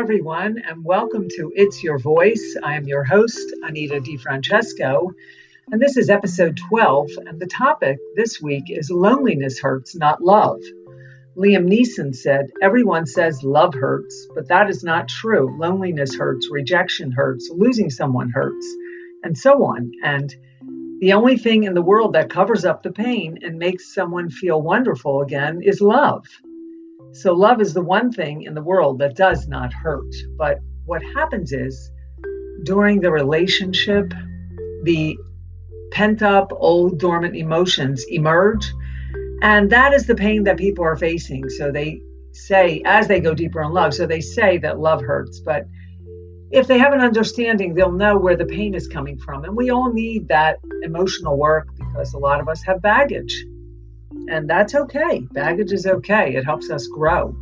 everyone, and welcome to It's Your Voice. I am your host, Anita DiFrancesco, and this is episode 12. And the topic this week is Loneliness Hurts, Not Love. Liam Neeson said, Everyone says love hurts, but that is not true. Loneliness hurts, rejection hurts, losing someone hurts, and so on. And the only thing in the world that covers up the pain and makes someone feel wonderful again is love. So, love is the one thing in the world that does not hurt. But what happens is during the relationship, the pent up, old, dormant emotions emerge. And that is the pain that people are facing. So, they say, as they go deeper in love, so they say that love hurts. But if they have an understanding, they'll know where the pain is coming from. And we all need that emotional work because a lot of us have baggage. And that's okay. Baggage is okay. It helps us grow.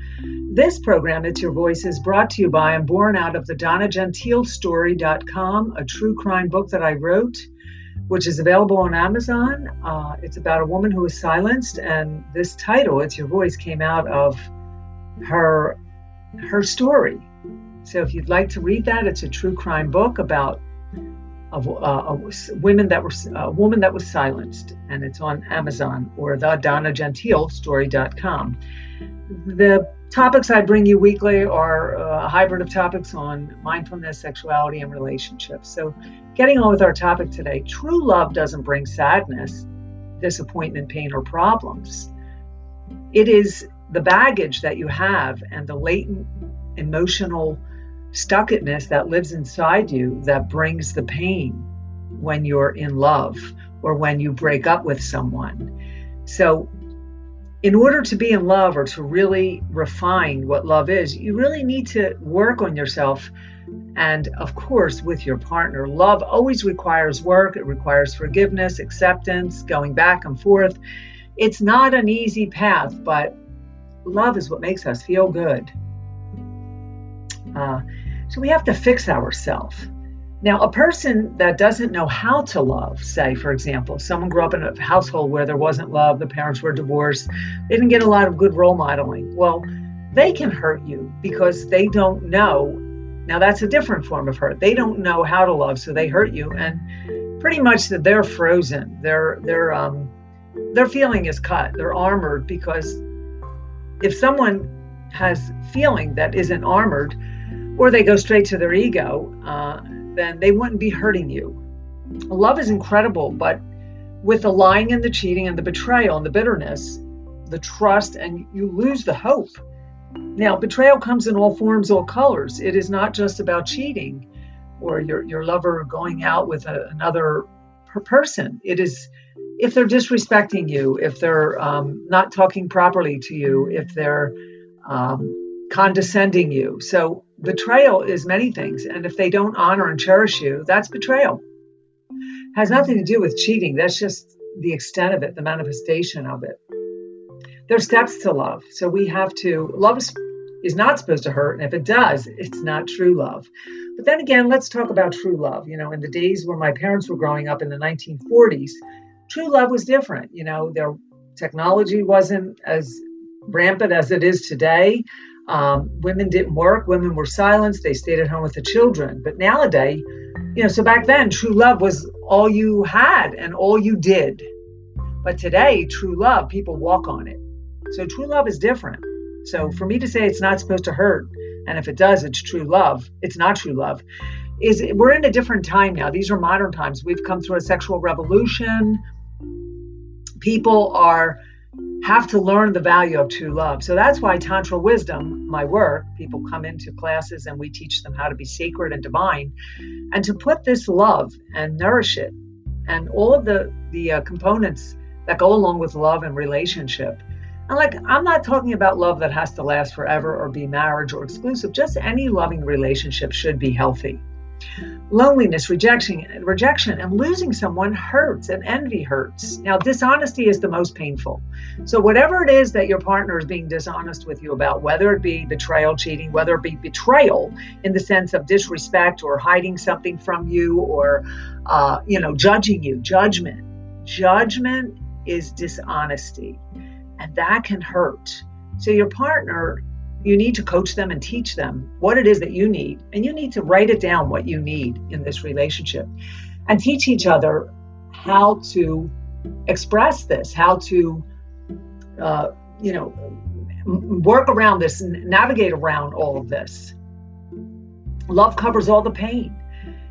This program, It's Your Voice, is brought to you by and born out of the Donna Gentile Story.com, a true crime book that I wrote, which is available on Amazon. Uh, it's about a woman who was silenced, and this title, It's Your Voice, came out of her her story. So if you'd like to read that, it's a true crime book about of uh, women that were a woman that was silenced, and it's on Amazon or the Donna Gentile Story.com. The topics I bring you weekly are uh, a hybrid of topics on mindfulness, sexuality, and relationships. So, getting on with our topic today, true love doesn't bring sadness, disappointment, pain, or problems. It is the baggage that you have and the latent emotional stuckedness that lives inside you that brings the pain when you're in love or when you break up with someone. So, in order to be in love or to really refine what love is, you really need to work on yourself and, of course, with your partner. Love always requires work, it requires forgiveness, acceptance, going back and forth. It's not an easy path, but love is what makes us feel good. Uh, so we have to fix ourselves. Now, a person that doesn't know how to love, say, for example, someone grew up in a household where there wasn't love, the parents were divorced, they didn't get a lot of good role modeling. Well, they can hurt you because they don't know. Now, that's a different form of hurt. They don't know how to love, so they hurt you, and pretty much that they're frozen. Their their um their feeling is cut. They're armored because if someone has feeling that isn't armored, or they go straight to their ego, uh, then they wouldn't be hurting you. Love is incredible, but with the lying and the cheating and the betrayal and the bitterness, the trust, and you lose the hope. Now, betrayal comes in all forms, all colors. It is not just about cheating or your, your lover going out with a, another person. It is if they're disrespecting you, if they're um, not talking properly to you, if they're um, condescending you. So betrayal is many things. And if they don't honor and cherish you, that's betrayal. Has nothing to do with cheating. That's just the extent of it, the manifestation of it. There's steps to love. So we have to, love is, is not supposed to hurt. And if it does, it's not true love. But then again, let's talk about true love. You know, in the days when my parents were growing up in the 1940s, true love was different. You know, their technology wasn't as rampant as it is today. Um, women didn't work, women were silenced, they stayed at home with the children. But nowadays, you know, so back then, true love was all you had and all you did. But today, true love, people walk on it. So true love is different. So for me to say it's not supposed to hurt, and if it does, it's true love, it's not true love. Is we're in a different time now. These are modern times. We've come through a sexual revolution. People are have to learn the value of true love. So that's why Tantra Wisdom, my work, people come into classes and we teach them how to be sacred and divine and to put this love and nourish it and all of the, the uh, components that go along with love and relationship. And like, I'm not talking about love that has to last forever or be marriage or exclusive, just any loving relationship should be healthy. Loneliness, rejection, rejection, and losing someone hurts, and envy hurts. Now, dishonesty is the most painful. So, whatever it is that your partner is being dishonest with you about, whether it be betrayal, cheating, whether it be betrayal in the sense of disrespect or hiding something from you, or uh, you know, judging you, judgment. Judgment is dishonesty, and that can hurt. So, your partner you need to coach them and teach them what it is that you need. And you need to write it down what you need in this relationship and teach each other how to express this, how to, uh, you know, work around this navigate around all of this. Love covers all the pain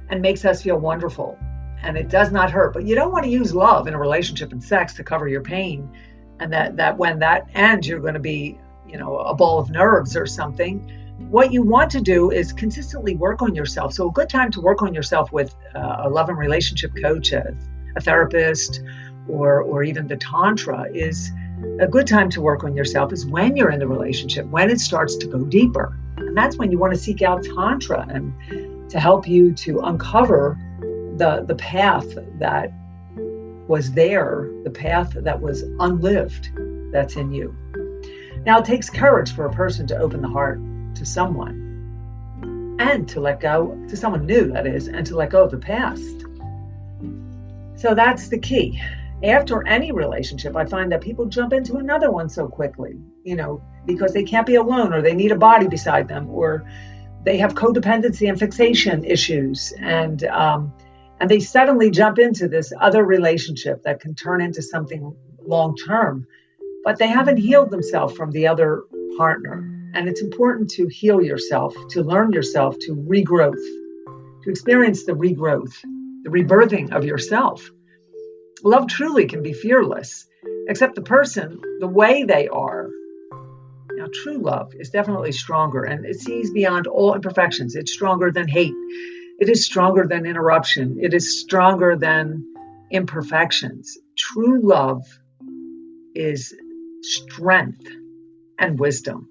and makes us feel wonderful. And it does not hurt. But you don't want to use love in a relationship and sex to cover your pain. And that, that when that ends, you're going to be, you know, a ball of nerves or something. What you want to do is consistently work on yourself. So, a good time to work on yourself with uh, a love and relationship coach, a, a therapist, or, or even the Tantra is a good time to work on yourself is when you're in the relationship, when it starts to go deeper. And that's when you want to seek out Tantra and to help you to uncover the, the path that was there, the path that was unlived that's in you. Now, it takes courage for a person to open the heart to someone and to let go, to someone new, that is, and to let go of the past. So that's the key. After any relationship, I find that people jump into another one so quickly, you know, because they can't be alone or they need a body beside them or they have codependency and fixation issues. And um, and they suddenly jump into this other relationship that can turn into something long term, but they haven't healed themselves from the other partner. And it's important to heal yourself, to learn yourself, to regrowth, to experience the regrowth, the rebirthing of yourself Love truly can be fearless, except the person, the way they are. Now, true love is definitely stronger and it sees beyond all imperfections. It's stronger than hate, it is stronger than interruption, it is stronger than imperfections. True love is strength and wisdom,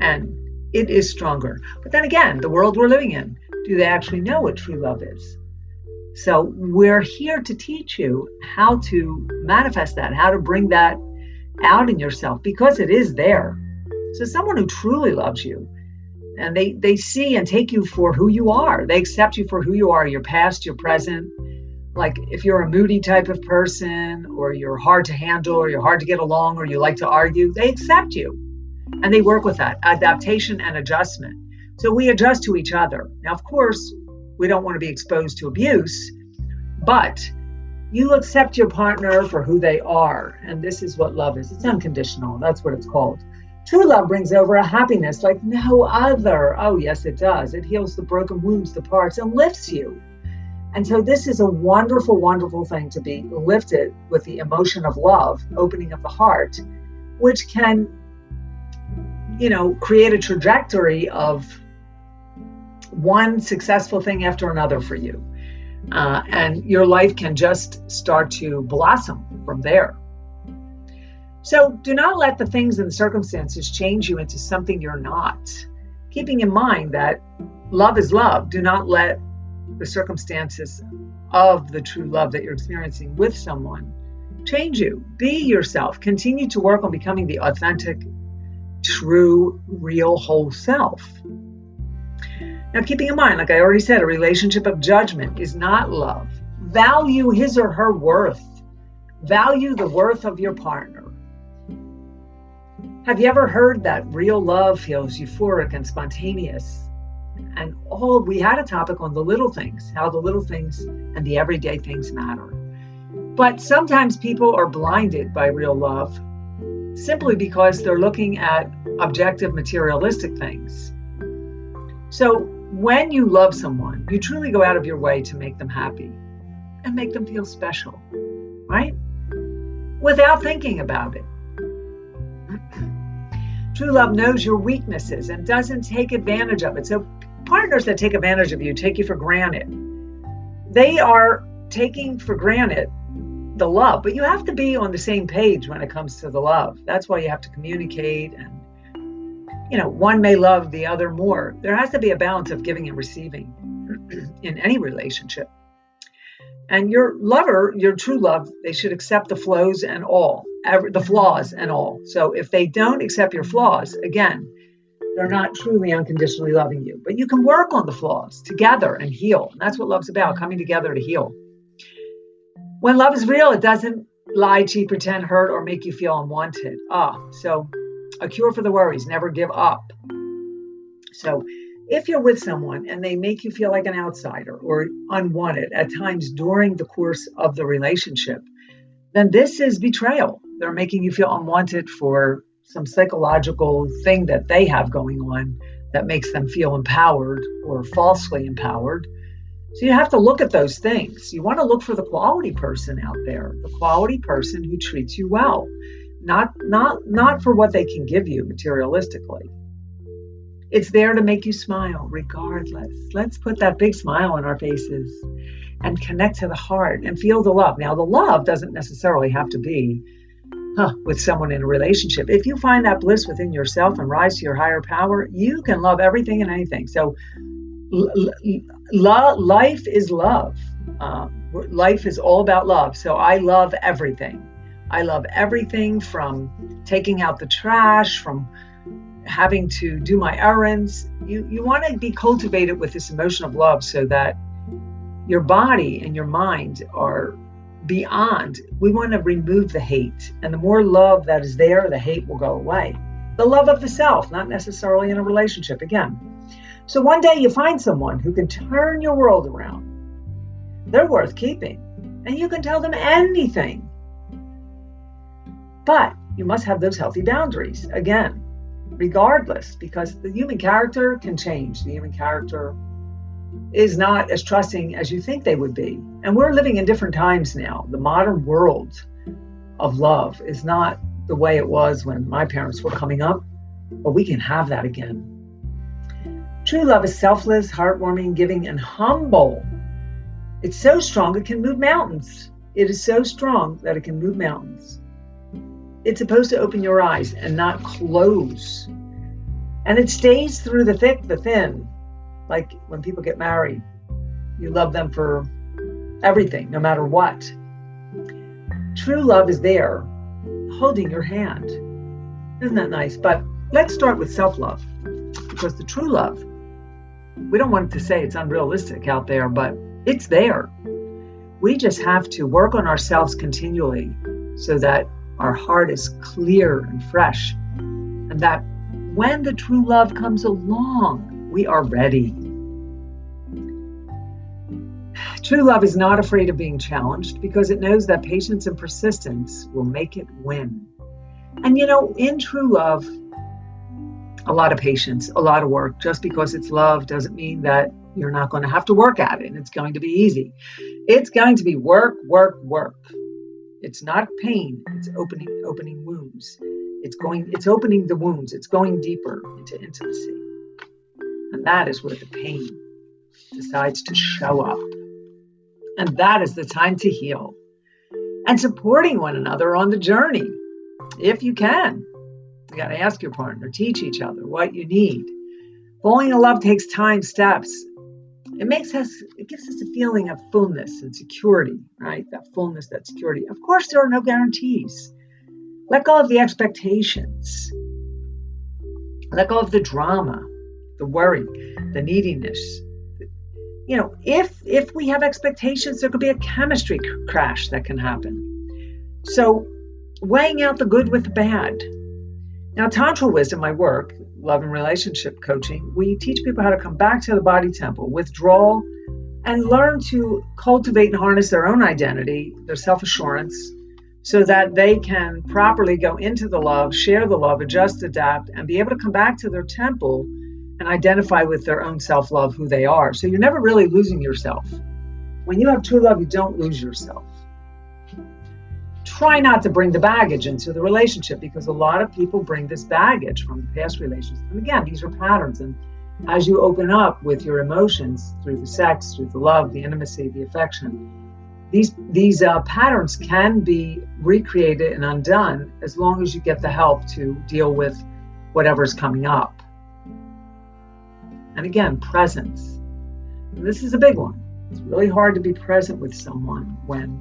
and it is stronger. But then again, the world we're living in, do they actually know what true love is? So we're here to teach you how to manifest that, how to bring that out in yourself because it is there. So someone who truly loves you and they they see and take you for who you are. They accept you for who you are, your past, your present. Like if you're a moody type of person or you're hard to handle or you're hard to get along or you like to argue, they accept you. And they work with that adaptation and adjustment. So we adjust to each other. Now, of course, we don't want to be exposed to abuse, but you accept your partner for who they are. And this is what love is it's unconditional. That's what it's called. True love brings over a happiness like no other. Oh, yes, it does. It heals the broken wounds, the parts, and lifts you. And so, this is a wonderful, wonderful thing to be lifted with the emotion of love, opening of the heart, which can, you know, create a trajectory of one successful thing after another for you. Uh, and your life can just start to blossom from there. So do not let the things and the circumstances change you into something you're not. Keeping in mind that love is love, do not let the circumstances of the true love that you're experiencing with someone change you. Be yourself. Continue to work on becoming the authentic, true, real, whole self. Now, keeping in mind, like I already said, a relationship of judgment is not love. Value his or her worth, value the worth of your partner. Have you ever heard that real love feels euphoric and spontaneous? And all we had a topic on the little things, how the little things and the everyday things matter. But sometimes people are blinded by real love simply because they're looking at objective materialistic things. So when you love someone, you truly go out of your way to make them happy and make them feel special, right? Without thinking about it. True love knows your weaknesses and doesn't take advantage of it. So, partners that take advantage of you take you for granted. They are taking for granted the love, but you have to be on the same page when it comes to the love. That's why you have to communicate and you know, one may love the other more. There has to be a balance of giving and receiving in any relationship. And your lover, your true love, they should accept the flows and all, the flaws and all. So if they don't accept your flaws, again, they're not truly unconditionally loving you. But you can work on the flaws together and heal. And that's what love's about, coming together to heal. When love is real, it doesn't lie, cheat, pretend, hurt, or make you feel unwanted. Ah, so a cure for the worries, never give up. So, if you're with someone and they make you feel like an outsider or unwanted at times during the course of the relationship, then this is betrayal. They're making you feel unwanted for some psychological thing that they have going on that makes them feel empowered or falsely empowered. So you have to look at those things. You want to look for the quality person out there, the quality person who treats you well, not not not for what they can give you materialistically. It's there to make you smile regardless. Let's put that big smile on our faces and connect to the heart and feel the love. Now, the love doesn't necessarily have to be huh, with someone in a relationship. If you find that bliss within yourself and rise to your higher power, you can love everything and anything. So, life is love. Uh, life is all about love. So, I love everything. I love everything from taking out the trash, from having to do my errands. You you want to be cultivated with this emotion of love so that your body and your mind are beyond. We want to remove the hate. And the more love that is there, the hate will go away. The love of the self, not necessarily in a relationship again. So one day you find someone who can turn your world around. They're worth keeping. And you can tell them anything. But you must have those healthy boundaries. Again, regardless, because the human character can change. The human character is not as trusting as you think they would be. And we're living in different times now. The modern world of love is not the way it was when my parents were coming up, but we can have that again. True love is selfless, heartwarming, giving, and humble. It's so strong it can move mountains. It is so strong that it can move mountains. It's supposed to open your eyes and not close. And it stays through the thick, the thin. Like when people get married, you love them for everything, no matter what. True love is there, holding your hand. Isn't that nice? But let's start with self love, because the true love, we don't want to say it's unrealistic out there, but it's there. We just have to work on ourselves continually so that our heart is clear and fresh, and that when the true love comes along, we are ready. True love is not afraid of being challenged because it knows that patience and persistence will make it win. And you know, in true love, a lot of patience, a lot of work. Just because it's love doesn't mean that you're not going to have to work at it and it's going to be easy. It's going to be work, work, work. It's not pain. It's opening opening wounds. It's going it's opening the wounds. It's going deeper into intimacy. And that is where the pain decides to show up. And that is the time to heal. And supporting one another on the journey, if you can. You got to ask your partner, teach each other what you need. Falling in love takes time, steps, it makes us it gives us a feeling of fullness and security right that fullness that security of course there are no guarantees let go of the expectations let go of the drama the worry the neediness. You know if if we have expectations there could be a chemistry crash that can happen. So weighing out the good with the bad. Now tantra wisdom my work love and relationship coaching, we teach people how to come back to the body temple, withdraw, and learn to cultivate and harness their own identity, their self assurance, so that they can properly go into the love, share the love, adjust, adapt, and be able to come back to their temple and identify with their own self love, who they are. So you're never really losing yourself. When you have true love, you don't lose yourself try not to bring the baggage into the relationship because a lot of people bring this baggage from the past relationships. And again, these are patterns. And as you open up with your emotions through the sex, through the love, the intimacy, the affection, these these uh, patterns can be recreated and undone as long as you get the help to deal with whatever's coming up. And again, presence. This is a big one. It's really hard to be present with someone when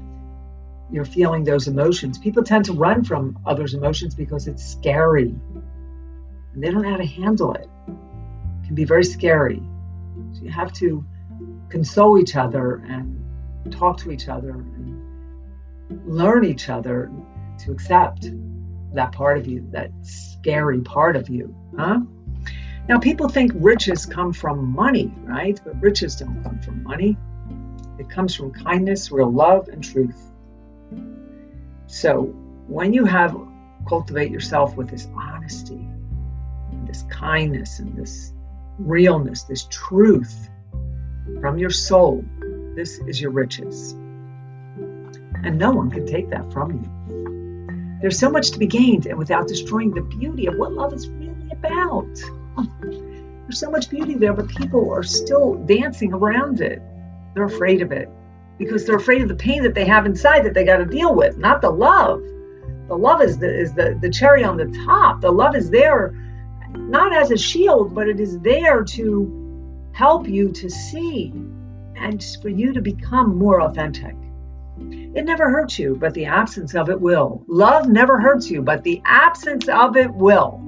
you're feeling those emotions. People tend to run from others' emotions because it's scary and they don't know how to handle it. It can be very scary. So you have to console each other and talk to each other and learn each other to accept that part of you, that scary part of you, huh? Now, people think riches come from money, right? But riches don't come from money. It comes from kindness, real love, and truth. So, when you have cultivate yourself with this honesty, this kindness, and this realness, this truth from your soul, this is your riches. And no one can take that from you. There's so much to be gained, and without destroying the beauty of what love is really about. There's so much beauty there, but people are still dancing around it. They're afraid of it because they're afraid of the pain that they have inside that they got to deal with, not the love. The love is the is the, the cherry on the top. The love is there not as a shield, but it is there to help you to see and for you to become more authentic. It never hurts you, but the absence of it will. Love never hurts you, but the absence of it will.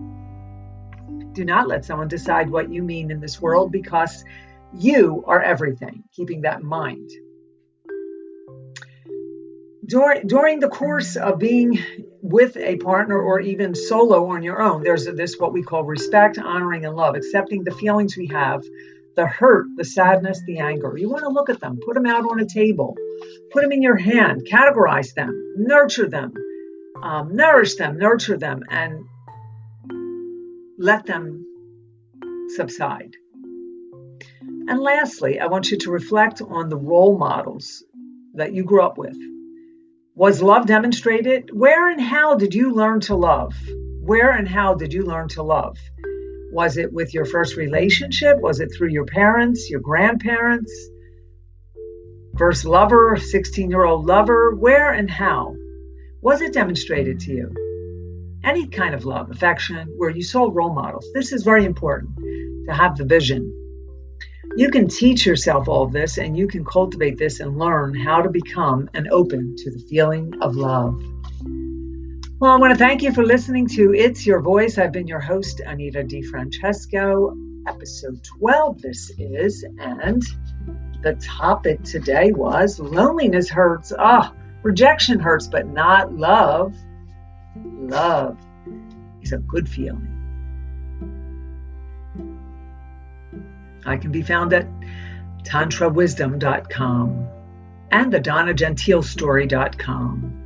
Do not let someone decide what you mean in this world because you are everything. Keeping that in mind. During, during the course of being with a partner or even solo on your own, there's this what we call respect, honoring, and love, accepting the feelings we have, the hurt, the sadness, the anger. You want to look at them, put them out on a table, put them in your hand, categorize them, nurture them, um, nourish them, nurture them, and let them subside. And lastly, I want you to reflect on the role models that you grew up with. Was love demonstrated? Where and how did you learn to love? Where and how did you learn to love? Was it with your first relationship? Was it through your parents, your grandparents? First lover, 16 year old lover? Where and how? Was it demonstrated to you? Any kind of love, affection, where you saw role models. This is very important to have the vision you can teach yourself all this and you can cultivate this and learn how to become and open to the feeling of love. Well, I want to thank you for listening to It's Your Voice. I've been your host, Anita DiFrancesco. Episode 12, this is. And the topic today was loneliness hurts. Ah, oh, rejection hurts, but not love. Love is a good feeling. I can be found at tantrawisdom.com and the DonnaGentileStory.com.